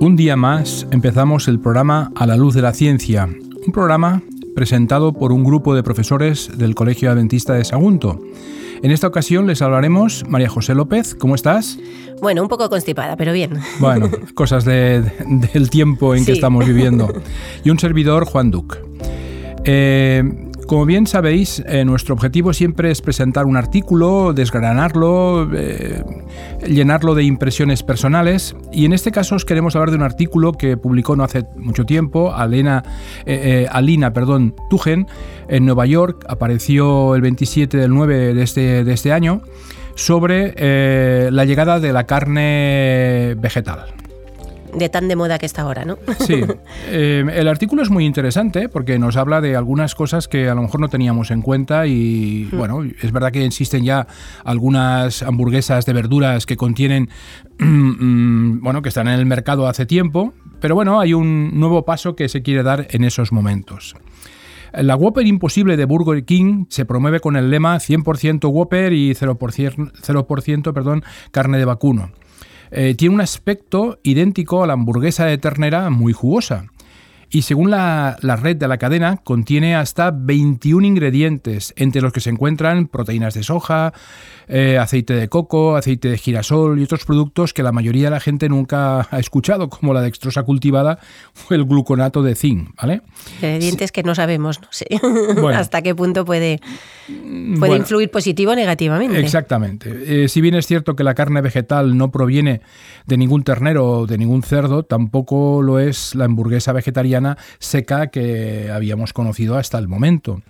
Un día más empezamos el programa A la luz de la ciencia, un programa presentado por un grupo de profesores del Colegio Adventista de Sagunto. En esta ocasión les hablaremos María José López, ¿cómo estás? Bueno, un poco constipada, pero bien. Bueno, cosas del tiempo en que estamos viviendo. Y un servidor, Juan Duc. Eh, como bien sabéis, eh, nuestro objetivo siempre es presentar un artículo, desgranarlo, eh, llenarlo de impresiones personales. Y en este caso os queremos hablar de un artículo que publicó no hace mucho tiempo Alena, eh, Alina perdón, Tugen en Nueva York, apareció el 27 del 9 de este, de este año, sobre la llegada de la carne vegetal de tan de moda que está ahora, ¿no? Sí. Eh, el artículo es muy interesante porque nos habla de algunas cosas que a lo mejor no teníamos en cuenta y, mm. bueno, es verdad que existen ya algunas hamburguesas de verduras que contienen, mm, bueno, que están en el mercado hace tiempo, pero bueno, hay un nuevo paso que se quiere dar en esos momentos. La Whopper Imposible de Burger King se promueve con el lema 100% Whopper y 0%, 0% perdón, carne de vacuno. Eh, tiene un aspecto idéntico a la hamburguesa de ternera muy jugosa. Y según la, la, red de la cadena, contiene hasta 21 ingredientes, entre los que se encuentran proteínas de soja, eh, aceite de coco, aceite de girasol y otros productos que la mayoría de la gente nunca ha escuchado, como la dextrosa cultivada o el gluconato de zinc, ¿vale? Ingredientes que no sabemos, no sé, hasta qué punto puede, puede influir positivo o negativamente. Exactamente. Eh, si bien es cierto que la carne vegetal no proviene de ningún ternero o de ningún cerdo, tampoco lo es la hamburguesa vegetariana seca que habíamos conocido hasta el momento.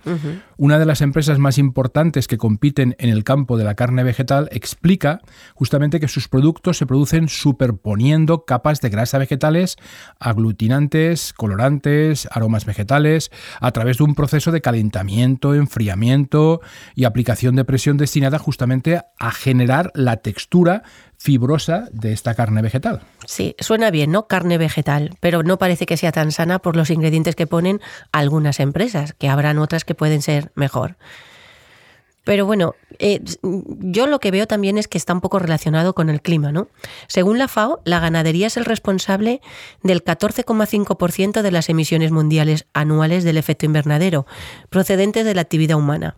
Una de las empresas más importantes que compiten en el campo de la carne vegetal explica justamente que sus productos se producen superponiendo capas de grasa vegetales, aglutinantes, colorantes, aromas vegetales, a través de un proceso de calentamiento, enfriamiento y aplicación de presión destinada justamente a generar la textura fibrosa de esta carne vegetal. Sí, suena bien, ¿no? Carne vegetal, pero no parece que sea tan sana por los ingredientes que ponen algunas empresas, que habrán otras que pueden ser mejor. Pero bueno, eh, yo lo que veo también es que está un poco relacionado con el clima, ¿no? Según la FAO, la ganadería es el responsable del 14,5% de las emisiones mundiales anuales del efecto invernadero, procedentes de la actividad humana.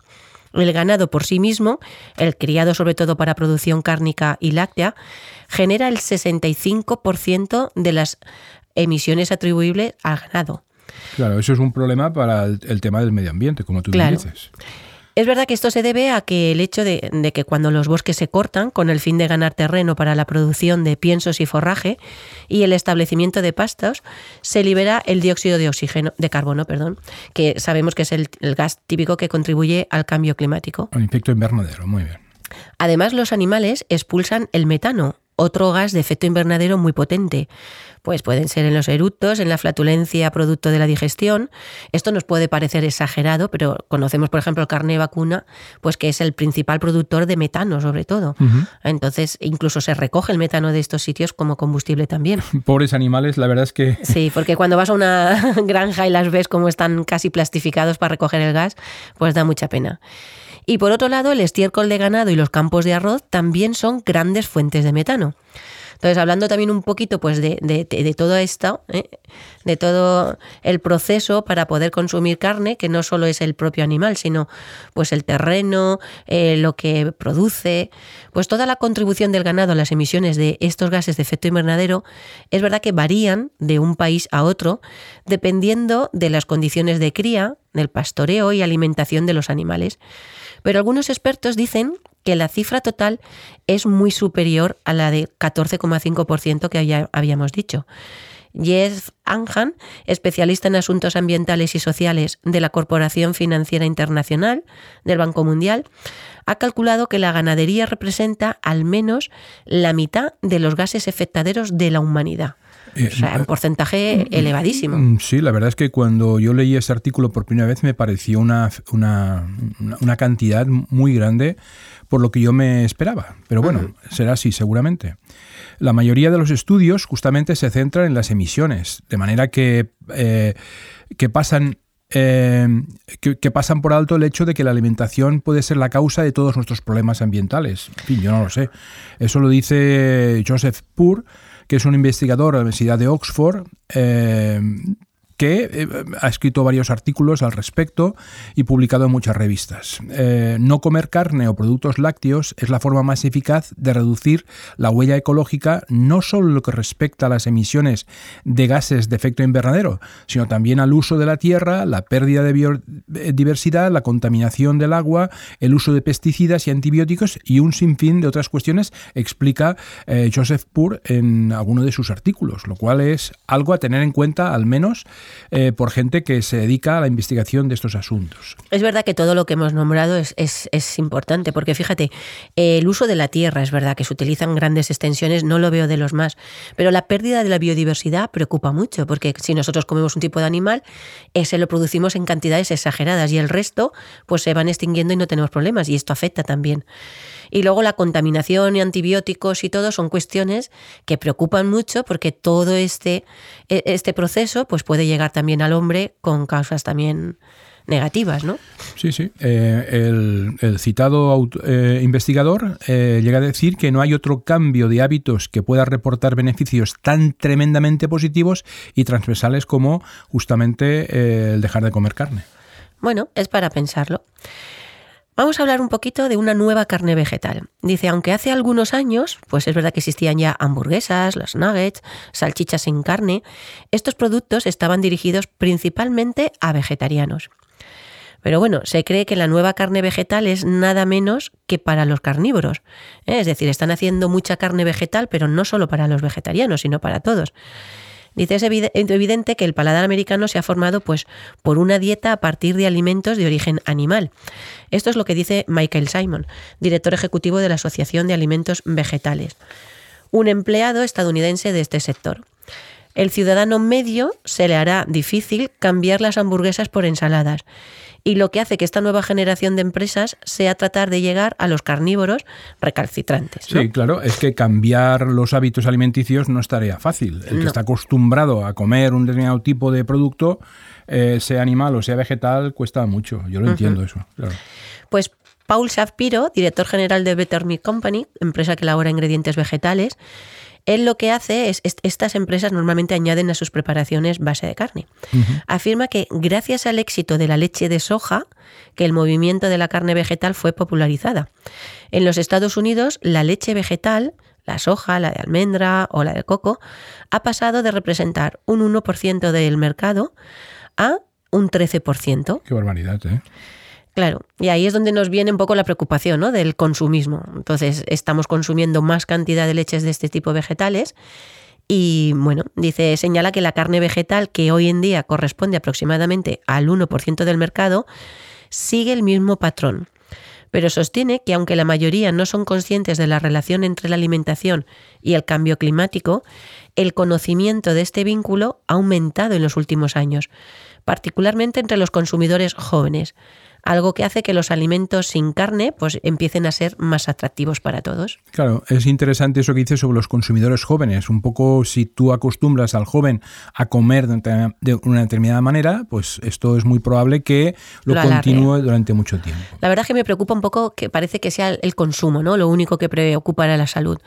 El ganado por sí mismo, el criado sobre todo para producción cárnica y láctea, genera el 65% de las emisiones atribuibles al ganado. Claro, eso es un problema para el, tema del medio ambiente, como tú dices. Es verdad que esto se debe a que el hecho de, que cuando los bosques se cortan con el fin de ganar terreno para la producción de piensos y forraje y el establecimiento de pastos, se libera el dióxido de oxígeno, de carbono, perdón, que sabemos que es el, gas típico que contribuye al cambio climático. El efecto invernadero, muy bien. Además, los animales expulsan el metano, otro gas de efecto invernadero muy potente. Pues pueden ser en los eructos, en la flatulencia producto de la digestión. Esto nos puede parecer exagerado, pero conocemos, por ejemplo, el carne vacuna, pues que es el principal productor de metano, sobre todo. Entonces, incluso se recoge el metano de estos sitios como combustible también. Pobres animales, la verdad es que. Sí, porque cuando vas a una granja y las ves como están casi plastificados para recoger el gas, pues da mucha pena. Y por otro lado, el estiércol de ganado y los campos de arroz también son grandes fuentes de metano. Entonces, hablando también un poquito pues, de, todo esto, ¿eh? de todo el proceso para poder consumir carne, que no solo es el propio animal, sino pues el terreno, eh, lo que produce, pues toda la contribución del ganado a las emisiones de estos gases de efecto invernadero, es verdad que varían de un país a otro, dependiendo de las condiciones de cría, del pastoreo y alimentación de los animales. Pero algunos expertos dicen que la cifra total es muy superior a la de 14,5% que habíamos dicho. Jeff Anjan, especialista en asuntos ambientales y sociales de la Corporación Financiera Internacional del Banco Mundial, ha calculado que la ganadería representa al menos la mitad de los gases efectaderos de la humanidad. Eh, o sea, un porcentaje mm, elevadísimo. Mm, sí, la verdad es que cuando yo leí ese artículo por primera vez me pareció una, una, una cantidad muy grande por lo que yo me esperaba. Pero bueno, será así seguramente. La mayoría de los estudios justamente se centran en las emisiones, de manera que, eh, que pasan eh, que, pasan por alto el hecho de que la alimentación puede ser la causa de todos nuestros problemas ambientales. En fin, yo no lo sé. Eso lo dice Joseph Poor, que es un investigador de la Universidad de Oxford, eh, que eh, ha escrito varios artículos al respecto y publicado en muchas revistas. Eh, no comer carne o productos lácteos es la forma más eficaz de reducir la huella ecológica, no solo lo que respecta a las emisiones de gases de efecto invernadero, sino también al uso de la tierra, la pérdida de biodiversidad, la contaminación del agua, el uso de pesticidas y antibióticos y un sinfín de otras cuestiones, explica eh, Joseph Pur en alguno de sus artículos, lo cual es algo a tener en cuenta al menos eh, por gente que se dedica a la investigación de estos asuntos. Es verdad que todo lo que hemos nombrado es, es, importante, porque fíjate, el uso de la tierra es verdad que se utilizan grandes extensiones, no lo veo de los más, pero la pérdida de la biodiversidad preocupa mucho, porque si nosotros comemos un tipo de animal, ese lo producimos en cantidades exageradas y el resto pues se van extinguiendo y no tenemos problemas, y esto afecta también. Y luego la contaminación y antibióticos y todo son cuestiones que preocupan mucho porque todo este, e, este proceso pues puede llegar también al hombre con causas también negativas, ¿no? Sí, sí. Eh, el, citado eh, investigador eh, llega a decir que no hay otro cambio de hábitos que pueda reportar beneficios tan tremendamente positivos y transversales como justamente el dejar de comer carne. Bueno, es para pensarlo. Vamos a hablar un poquito de una nueva carne vegetal. Dice, aunque hace algunos años, pues es verdad que existían ya hamburguesas, los nuggets, salchichas sin carne, estos productos estaban dirigidos principalmente a vegetarianos. Pero bueno, se cree que la nueva carne vegetal es nada menos que para los carnívoros. ¿eh? Es decir, están haciendo mucha carne vegetal, pero no solo para los vegetarianos, sino para todos. Dice, es evidente que el paladar americano se ha formado pues, por una dieta a partir de alimentos de origen animal. Esto es lo que dice Michael Simon, director ejecutivo de la Asociación de Alimentos Vegetales, un empleado estadounidense de este sector. El ciudadano medio se le hará difícil cambiar las hamburguesas por ensaladas y lo que hace que esta nueva generación de empresas sea tratar de llegar a los carnívoros recalcitrantes. Sí, claro, es que cambiar los hábitos alimenticios no es tarea fácil. El que está acostumbrado a comer un determinado tipo de producto, eh, sea animal o sea vegetal, cuesta mucho. Yo lo entiendo eso. Pues Paul Shapiro, director general de Better Meat Company, empresa que elabora ingredientes vegetales, él lo que hace es, estas empresas normalmente añaden a sus preparaciones base de carne. Afirma que gracias al éxito de la leche de soja, que el movimiento de la carne vegetal fue popularizada. En los Estados Unidos, la leche vegetal, la soja, la de almendra o la de coco, ha pasado de representar un 1% del mercado a un 13%. Qué barbaridad, ¿eh? Claro, y ahí es donde nos viene un poco la preocupación ¿no? del consumismo. Entonces, estamos consumiendo más cantidad de leches de este tipo de vegetales y bueno, dice, señala que la carne vegetal, que hoy en día corresponde aproximadamente al 1% del mercado, sigue el mismo patrón. Pero sostiene que aunque la mayoría no son conscientes de la relación entre la alimentación y el cambio climático, el conocimiento de este vínculo ha aumentado en los últimos años, particularmente entre los consumidores jóvenes algo que hace que los alimentos sin carne pues empiecen a ser más atractivos para todos. Claro, es interesante eso que dices sobre los consumidores jóvenes. Un poco si tú acostumbras al joven a comer de una determinada manera, pues esto es muy probable que lo, continúe durante mucho tiempo. La verdad es que me preocupa un poco que parece que sea el consumo, ¿no? Lo único que preocupa a la salud.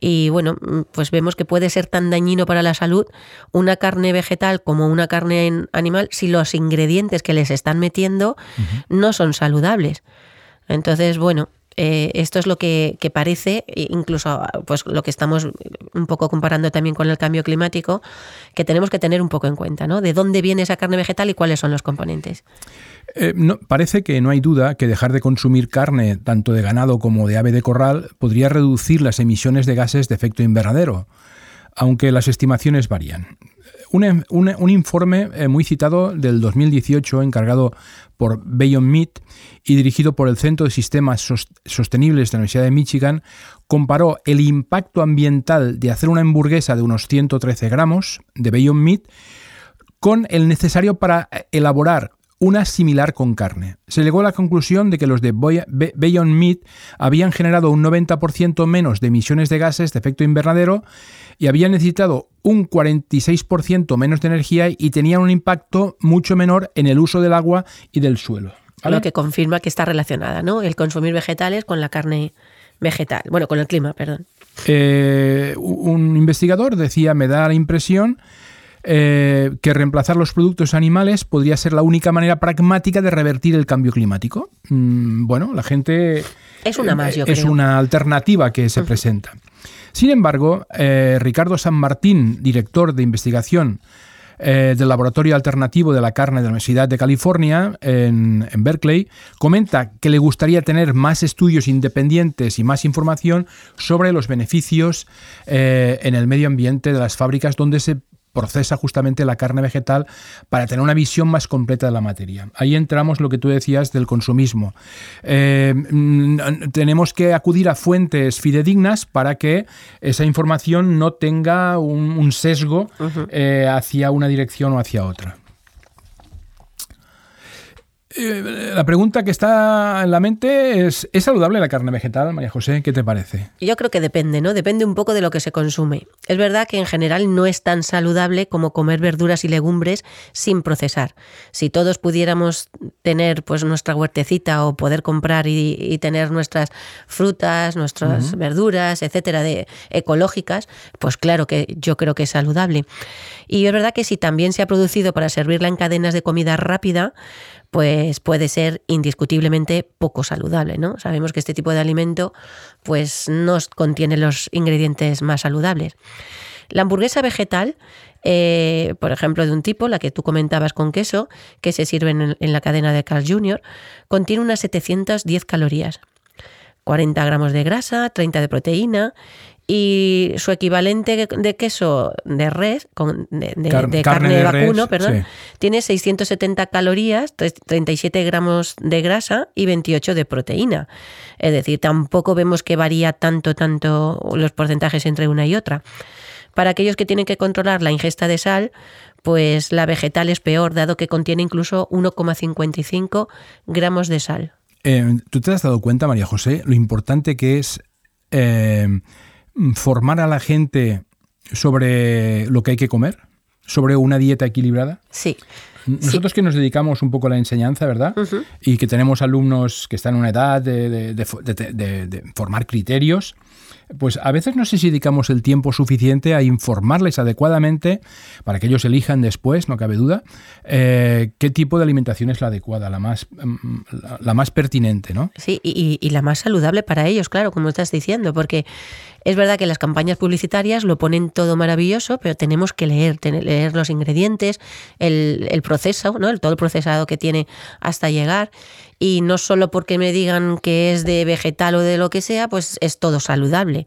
Y bueno, pues vemos que puede ser tan dañino para la salud una carne vegetal como una carne animal si los ingredientes que les están metiendo no son saludables. Entonces, bueno, eh, esto es lo que, parece, e incluso pues lo que estamos un poco comparando también con el cambio climático, que tenemos que tener un poco en cuenta, ¿no? De dónde viene esa carne vegetal y cuáles son los componentes. Eh, no, parece que no hay duda que dejar de consumir carne, tanto de ganado como de ave de corral, podría reducir las emisiones de gases de efecto invernadero, aunque las estimaciones varían. Un, informe eh, muy citado del 2018, encargado por Beyond Meat y dirigido por el Centro de Sistemas Sostenibles de la Universidad de Michigan, comparó el impacto ambiental de hacer una hamburguesa de unos 113 gramos de Beyond Meat con el necesario para eh, elaborar una similar con carne. Se llegó a la conclusión de que los de Beyond Meat habían generado un 90% menos de emisiones de gases de efecto invernadero y habían necesitado un 46% menos de energía y tenían un impacto mucho menor en el uso del agua y del suelo. Lo que confirma que está relacionada, ¿no? El consumir vegetales con la carne vegetal, bueno, con el clima, perdón. Eh, un investigador decía, me da la impresión eh, que reemplazar los productos animales podría ser la única manera pragmática de revertir el cambio climático. Mm, bueno, la gente... Es una más, yo Es una alternativa que se presenta. Sin embargo, Ricardo San Martín, director de investigación eh, del Laboratorio Alternativo de la Carne de la Universidad de California en, Berkeley, comenta que le gustaría tener más estudios independientes y más información sobre los beneficios eh, en el medio ambiente de las fábricas donde se procesa justamente la carne vegetal para tener una visión más completa de la materia. Ahí entramos lo que tú decías del consumismo. Eh, mm, tenemos que acudir a fuentes fidedignas para que esa información no tenga un, sesgo eh, hacia una dirección o hacia otra. Eh, la pregunta que está en la mente es, ¿es saludable la carne vegetal, María José? ¿Qué te parece? Yo creo que depende, ¿no? Depende un poco de lo que se consume. Es verdad que en general no es tan saludable como comer verduras y legumbres sin procesar. Si todos pudiéramos tener pues nuestra huertecita o poder comprar y, tener nuestras frutas, nuestras verduras, etcétera, de, ecológicas, pues claro que yo creo que es saludable. Y es verdad que si también se ha producido para servirla en cadenas de comida rápida, pues puede ser indiscutiblemente poco saludable, ¿no? Sabemos que este tipo de alimento pues no contiene los ingredientes más saludables. La hamburguesa vegetal, eh, por ejemplo, de un tipo, la que tú comentabas con queso, que se sirve en, en la cadena de Carl Jr., contiene unas 710 calorías. 40 gramos de grasa, 30 de proteína y su equivalente de queso de res, de, carne, de vacuno, perdón, tiene 670 calorías, 37 gramos de grasa y 28 de proteína. Es decir, tampoco vemos que varía tanto, tanto los porcentajes entre una y otra. Para aquellos que tienen que controlar la ingesta de sal, pues la vegetal es peor, dado que contiene incluso 1,55 gramos de sal. Eh, ¿Tú te has dado cuenta, María José, lo importante que es eh, formar a la gente sobre lo que hay que comer, sobre una dieta equilibrada? Sí. Nosotros que nos dedicamos un poco a la enseñanza, ¿verdad? Y que tenemos alumnos que están en una edad de formar criterios, pues a veces no sé si dedicamos el tiempo suficiente a informarles adecuadamente para que ellos elijan después, no cabe duda, eh, qué tipo de alimentación es la adecuada, la más, mm, la, más pertinente, ¿no? Sí, y, y, la más saludable para ellos, claro, como estás diciendo, porque es verdad que las campañas publicitarias lo ponen todo maravilloso, pero tenemos que leer, leer los ingredientes, el, el proceso, ¿no? el, todo el procesado que tiene hasta llegar. Y no solo porque me digan que es de vegetal o de lo que sea, pues es todo saludable.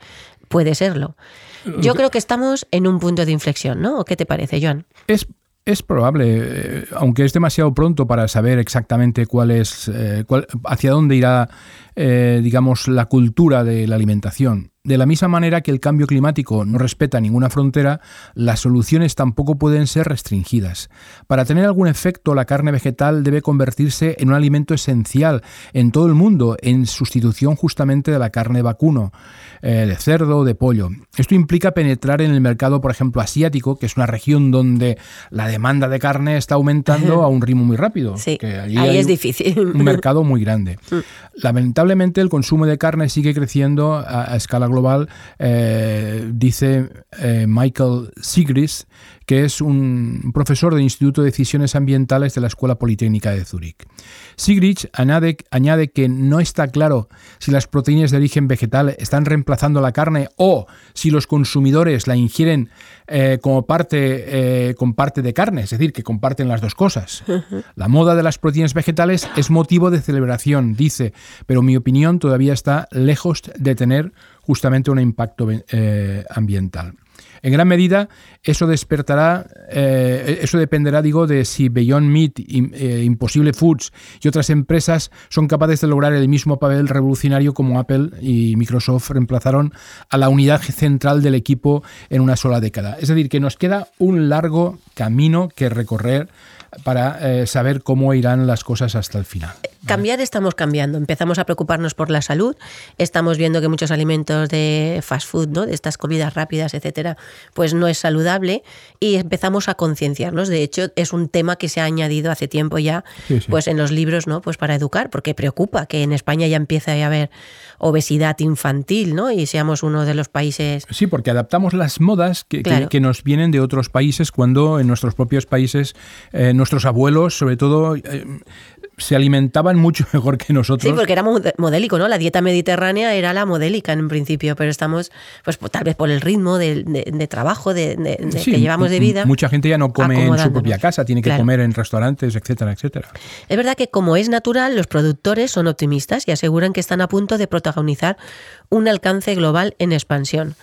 Puede serlo. Yo creo que estamos en un punto de inflexión, ¿no? ¿O qué te parece, Joan? Es, es probable, eh, aunque es demasiado pronto para saber exactamente cuál es, eh, hacia dónde irá, eh, digamos, la cultura de la alimentación. De la misma manera que el cambio climático no respeta ninguna frontera, las soluciones tampoco pueden ser restringidas. Para tener algún efecto, la carne vegetal debe convertirse en un alimento esencial en todo el mundo, en sustitución justamente de la carne vacuno, eh, de cerdo o de pollo. Esto implica penetrar en el mercado, por ejemplo, asiático, que es una región donde la demanda de carne está aumentando a un ritmo muy rápido. Sí, ahí es difícil. Un mercado muy grande. Mm. Lamentablemente, el consumo de carne sigue creciendo a, escala global global, eh, dice eh, Michael Sigris, que es un profesor del Instituto de Decisiones Ambientales de la Escuela Politécnica de Zúrich. Sigrich añade, añade, que no está claro si las proteínas de origen vegetal están reemplazando la carne o si los consumidores la ingieren eh, como parte, eh, con parte de carne, es decir, que comparten las dos cosas. La moda de las proteínas vegetales es motivo de celebración, dice, pero mi opinión todavía está lejos de tener justamente un impacto eh, ambiental. En gran medida, eso despertará, eh, eso dependerá, digo, de si Beyond Meat, eh, Impossible Foods y otras empresas son capaces de lograr el mismo papel revolucionario como Apple y Microsoft reemplazaron a la unidad central del equipo en una sola década. Es decir, que nos queda un largo camino que recorrer para eh, saber cómo irán las cosas hasta el final. Cambiar estamos cambiando. Empezamos a preocuparnos por la salud. Estamos viendo que muchos alimentos de fast food, ¿no? de estas comidas rápidas, etcétera, pues no es saludable y empezamos a concienciarnos. De hecho, es un tema que se ha añadido hace tiempo ya, pues en los libros, ¿no? Pues para educar, porque preocupa que en España ya empieza a haber obesidad infantil, ¿no? Y seamos uno de los países. Sí, porque adaptamos las modas que, que, nos vienen de otros países cuando en nuestros propios países eh, nuestros abuelos, sobre todo, eh, se alimentaban mucho mejor que nosotros. Sí, porque era modélico, ¿no? La dieta mediterránea era la modélica en principio, pero estamos, pues tal vez por el ritmo de, trabajo de, que llevamos de vida. Mucha gente ya no come en su propia casa, tiene que comer en restaurantes, etcétera, etcétera. Es verdad que como es natural, los productores son optimistas y aseguran que están a punto de protagonizar un alcance global en expansión.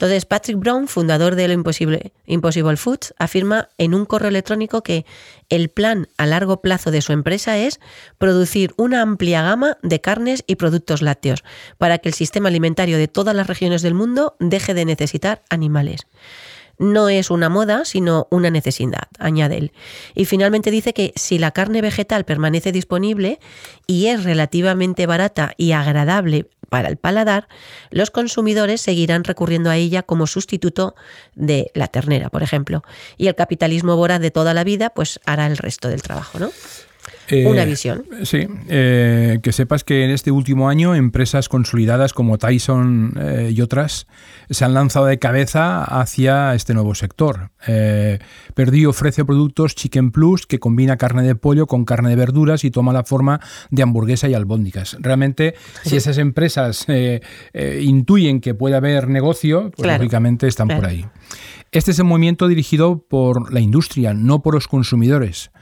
Entonces, Patrick Brown, fundador de lo Impossible, Impossible Foods, afirma en un correo electrónico que el plan a largo plazo de su empresa es producir una amplia gama de carnes y productos lácteos para que el sistema alimentario de todas las regiones del mundo deje de necesitar animales no es una moda, sino una necesidad, añade él. Y finalmente dice que si la carne vegetal permanece disponible y es relativamente barata y agradable para el paladar, los consumidores seguirán recurriendo a ella como sustituto de la ternera, por ejemplo. Y el capitalismo voraz de toda la vida pues hará el resto del trabajo, ¿no? Una eh, visión. Sí, eh, que sepas que en este último año empresas consolidadas como Tyson eh, y otras se han lanzado de cabeza hacia este nuevo sector. Perdí ofrece productos Chicken Plus que combina carne de pollo con carne de verduras y toma la forma de hamburguesa y albóndigas. Realmente, si esas empresas intuyen que puede haber negocio, pues lógicamente están por ahí. Este es el movimiento dirigido por la industria, no por los consumidores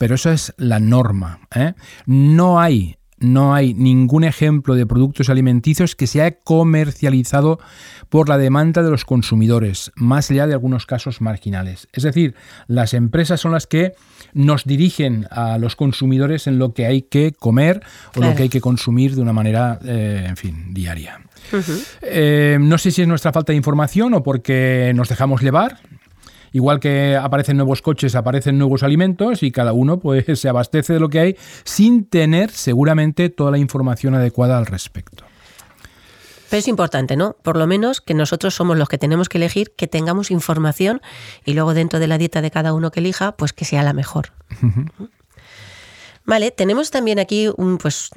pero eso es la norma. ¿eh? No hay no hay ningún ejemplo de productos alimenticios que se haya comercializado por la demanda de los consumidores, más allá de algunos casos marginales. Es decir, las empresas son las que nos dirigen a los consumidores en lo que hay que comer o lo que hay que consumir de una manera, eh, en fin, diaria. Eh, no sé si es nuestra falta de información o porque nos dejamos llevar. Igual que aparecen nuevos coches, aparecen nuevos alimentos y cada uno pues se abastece de lo que hay sin tener seguramente toda la información adecuada al respecto. Pero es importante, ¿no? Por lo menos que nosotros somos los que tenemos que elegir, que tengamos información y luego dentro de la dieta de cada uno que elija, pues que sea la mejor. Vale, tenemos también aquí un, pues,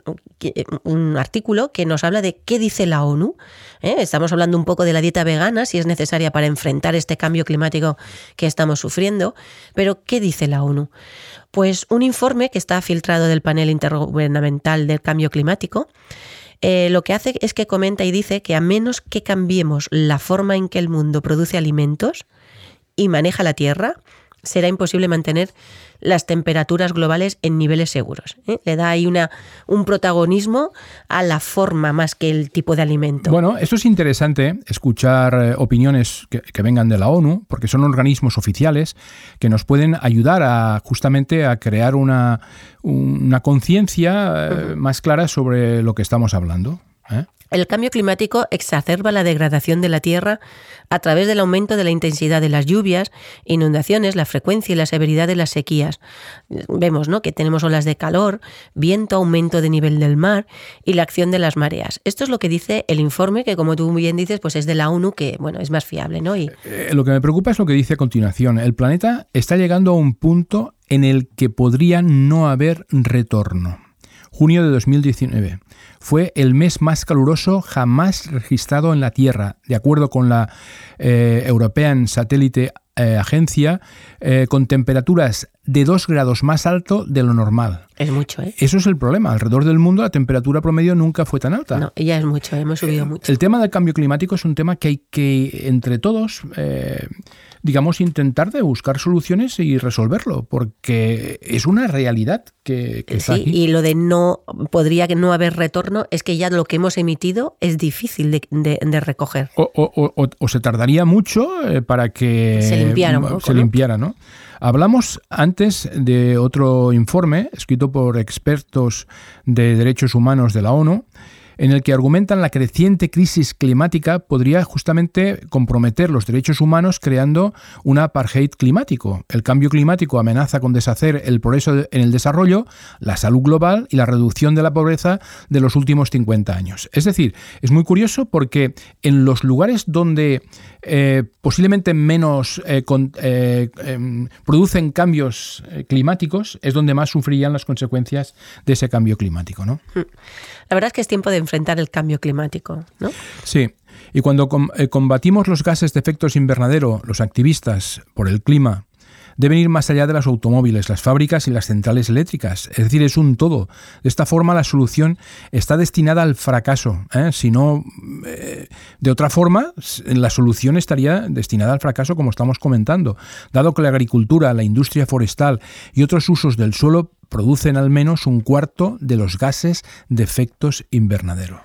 un artículo que nos habla de qué dice la ONU. ¿eh? Estamos hablando un poco de la dieta vegana, si es necesaria para enfrentar este cambio climático que estamos sufriendo, pero ¿qué dice la ONU? Pues un informe que está filtrado del panel intergubernamental del cambio climático. Eh, lo que hace es que comenta y dice que a menos que cambiemos la forma en que el mundo produce alimentos y maneja la tierra, será imposible mantener las temperaturas globales en niveles seguros. ¿eh? Le da ahí una, un protagonismo a la forma más que el tipo de alimento. Bueno, eso es interesante, escuchar eh, opiniones que, vengan de la ONU, porque son organismos oficiales que nos pueden ayudar a justamente a crear una, una conciencia eh, más clara sobre lo que estamos hablando. El cambio climático exacerba la degradación de la tierra a través del aumento de la intensidad de las lluvias, inundaciones, la frecuencia y la severidad de las sequías. Vemos ¿no? que tenemos olas de calor, viento, aumento de nivel del mar y la acción de las mareas. Esto es lo que dice el informe, que como tú bien dices, pues es de la ONU, que bueno, es más fiable. ¿no? Eh, lo que me preocupa es lo que dice a continuación. El planeta está llegando a un punto en el que podría no haber retorno. Junio de 2019 fue el mes más caluroso jamás registrado en la Tierra, de acuerdo con la eh, European Satellite eh, Agencia, eh, con temperaturas de 2 grados más alto de lo normal. Es mucho, ¿eh? Eso es el problema. Alrededor del mundo la temperatura promedio nunca fue tan alta. No, ya es mucho, hemos subido mucho. El tema del cambio climático es un tema que hay que, entre todos, digamos, intentar de buscar soluciones y resolverlo, porque es una realidad que, que sí, y lo de no podría no haber retorno es que ya lo que hemos emitido es difícil de, recoger. O, se tardaría mucho eh, para que se limpiara, se limpiara, ¿no? Hablamos antes de otro informe escrito por expertos de derechos humanos de la ONU en el que argumentan la creciente crisis climática podría justamente comprometer los derechos humanos creando un apartheid climático. El cambio climático amenaza con deshacer el progreso en el desarrollo, la salud global y la reducción de la pobreza de los últimos 50 años. Es decir, es muy curioso porque en los lugares donde eh, posiblemente menos eh, eh, em, producen cambios climáticos es donde más sufrirían las consecuencias de ese cambio climático. ¿no? La verdad es que es tiempo de enfrentar el cambio climático. ¿no? Sí. Y cuando combatimos los gases de efectos invernadero, los activistas por el clima, deben ir más allá de los automóviles, las fábricas y las centrales eléctricas. Es decir, es un todo. De esta forma, la solución está destinada al fracaso. ¿eh? Si no, eh, de otra forma, la solución estaría destinada al fracaso, como estamos comentando. Dado que la agricultura, la industria forestal y otros usos del suelo producen al menos un cuarto de los gases de efectos invernadero.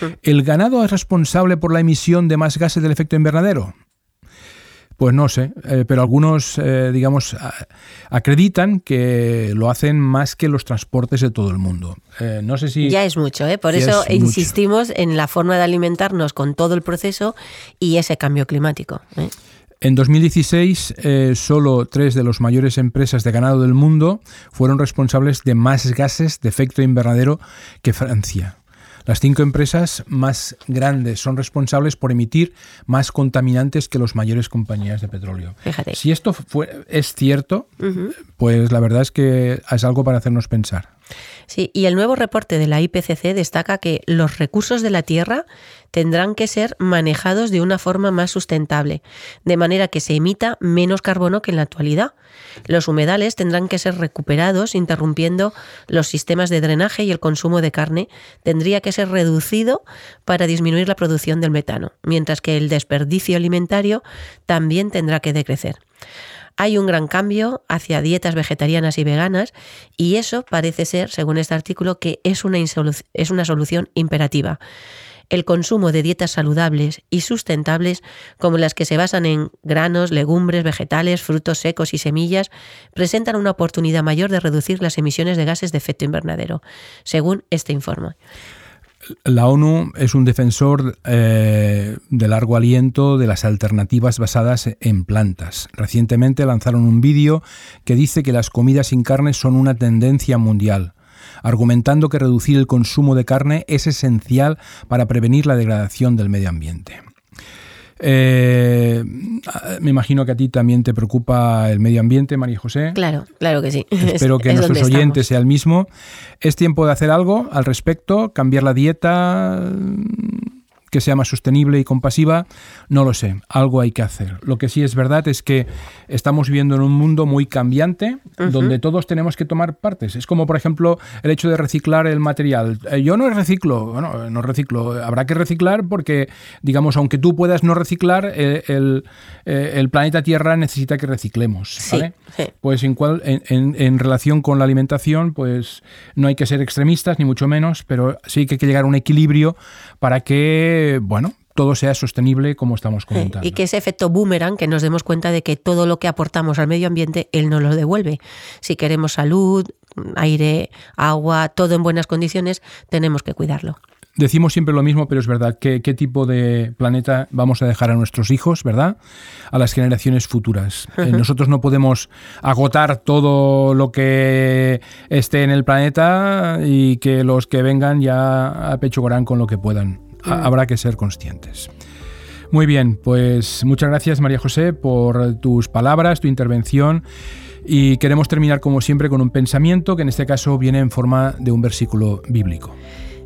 Mm. ¿El ganado es responsable por la emisión de más gases del efecto invernadero? Pues no sé, eh, pero algunos, eh, digamos, acreditan que lo hacen más que los transportes de todo el mundo. Eh, no sé si... Ya es mucho, ¿eh? por eso insistimos en la forma de alimentarnos con todo el proceso y ese cambio climático. En 2016, solo tres de las mayores empresas de ganado del mundo fueron responsables de más gases de efecto invernadero que Francia. Las cinco empresas más grandes son responsables por emitir más contaminantes que las mayores compañías de petróleo. Si esto es cierto, pues la verdad es que es algo para hacernos pensar. Sí, y el nuevo reporte de la IPCC destaca que los recursos de la Tierra tendrán que ser manejados de una forma más sustentable, de manera que se emita menos carbono que en la actualidad. Los humedales tendrán que ser recuperados, interrumpiendo los sistemas de drenaje y el consumo de carne tendría que ser reducido para disminuir la producción del metano, mientras que el desperdicio alimentario también tendrá que decrecer hay un gran cambio hacia dietas vegetarianas y veganas y eso parece ser, según este artículo, que es una, es una solución imperativa. El consumo de dietas saludables y sustentables, como las que se basan en granos, legumbres, vegetales, frutos secos y semillas, presentan una oportunidad mayor de reducir las emisiones de gases de efecto invernadero, según este informe. La ONU es un defensor eh, de largo aliento de las alternativas basadas en plantas. Recientemente lanzaron un vídeo que dice que las comidas sin carne son una tendencia mundial argumentando que reducir el consumo de carne es esencial para prevenir la degradación del medio ambiente. Eh, me imagino que a ti también te preocupa el medio ambiente, María José. Claro, claro que sí. Espero que nuestros oyentes sea el mismo. Es tiempo de hacer algo al respecto, cambiar la dieta, que sea más sostenible y compasiva, no lo sé, algo hay que hacer. Lo que sí es verdad es que estamos viviendo en un mundo muy cambiante, donde todos tenemos que tomar partes. Es como, por ejemplo, el hecho de reciclar el material. Eh, yo no reciclo, bueno, no reciclo, habrá que reciclar porque, digamos, aunque tú puedas no reciclar, eh, eh, el, planeta Tierra necesita que reciclemos. Pues en, cual, en, en relación con la alimentación, pues no hay que ser extremistas, ni mucho menos, pero sí que hay que llegar a un equilibrio para que, bueno, todo sea sostenible como estamos comentando. Y que ese efecto boomerang, que nos demos cuenta de que todo lo que aportamos al medio ambiente, él nos lo devuelve. Si queremos salud, aire, agua, todo en buenas condiciones, tenemos que cuidarlo. Decimos siempre lo mismo, pero es verdad. ¿Qué, ¿Qué, tipo de planeta vamos a dejar a nuestros hijos, verdad? A las generaciones futuras. Eh, nosotros no podemos agotar todo lo que esté en el planeta y que los que vengan ya apechugorán con lo que puedan. Habrá que ser conscientes. Muy bien, pues muchas gracias María José por tus palabras, tu intervención. Y queremos terminar como siempre con un pensamiento que en este caso viene en forma de un versículo bíblico.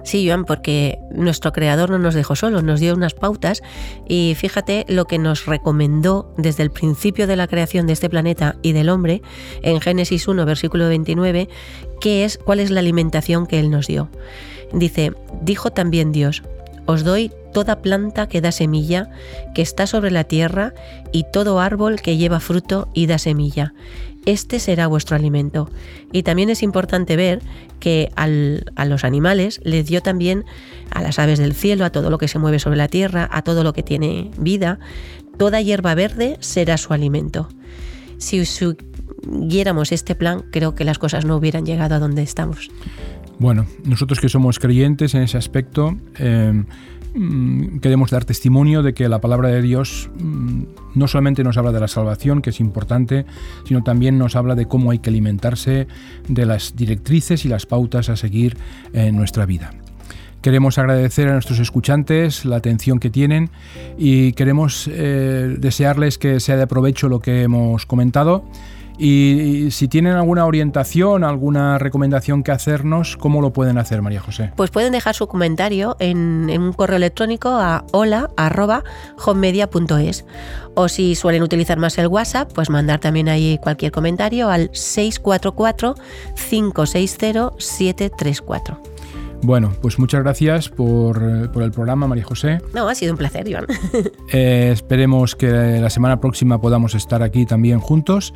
Sí, Joan, porque nuestro creador no nos dejó solos, nos dio unas pautas y fíjate lo que nos recomendó desde el principio de la creación de este planeta y del hombre en Génesis 1, versículo 29, qué es, cuál es la alimentación que él nos dio. Dice, dijo también Dios, os doy toda planta que da semilla, que está sobre la tierra, y todo árbol que lleva fruto y da semilla este será vuestro alimento. Y también es importante ver que a los animales les dio también a las aves del cielo, a todo lo que se mueve sobre la tierra, a todo lo que tiene vida, toda hierba verde será su alimento. Si siguiéramos este plan, creo que las cosas no hubieran llegado a donde estamos. Bueno, nosotros que somos creyentes en ese aspecto, eh, mm, queremos dar testimonio de que la palabra de Dios mm, no solamente nos habla de la salvación, que es importante, sino también nos habla de cómo hay que alimentarse de las directrices y las pautas a seguir en nuestra vida. Queremos agradecer a nuestros escuchantes la atención que tienen y queremos eh, desearles que sea de provecho lo que hemos comentado y si tienen alguna orientación, alguna recomendación que hacernos, ¿cómo lo pueden hacer, María José? Pues pueden dejar su comentario en, un correo electrónico a hola.homemedia.es o si suelen utilizar más el WhatsApp, pues mandar también ahí cualquier comentario al 644 560 734. Bueno, pues muchas gracias por, el programa, María José. No, ha sido un placer, Iván. Eh, esperemos que la semana próxima podamos estar aquí también juntos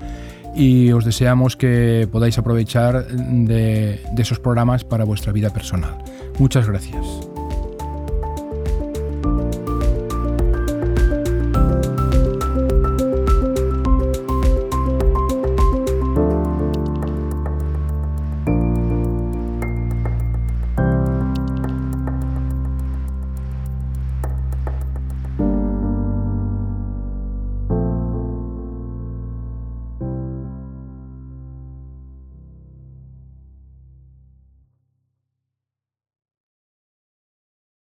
y os deseamos que podáis aprovechar de, esos programas para vuestra vida personal. Muchas gracias.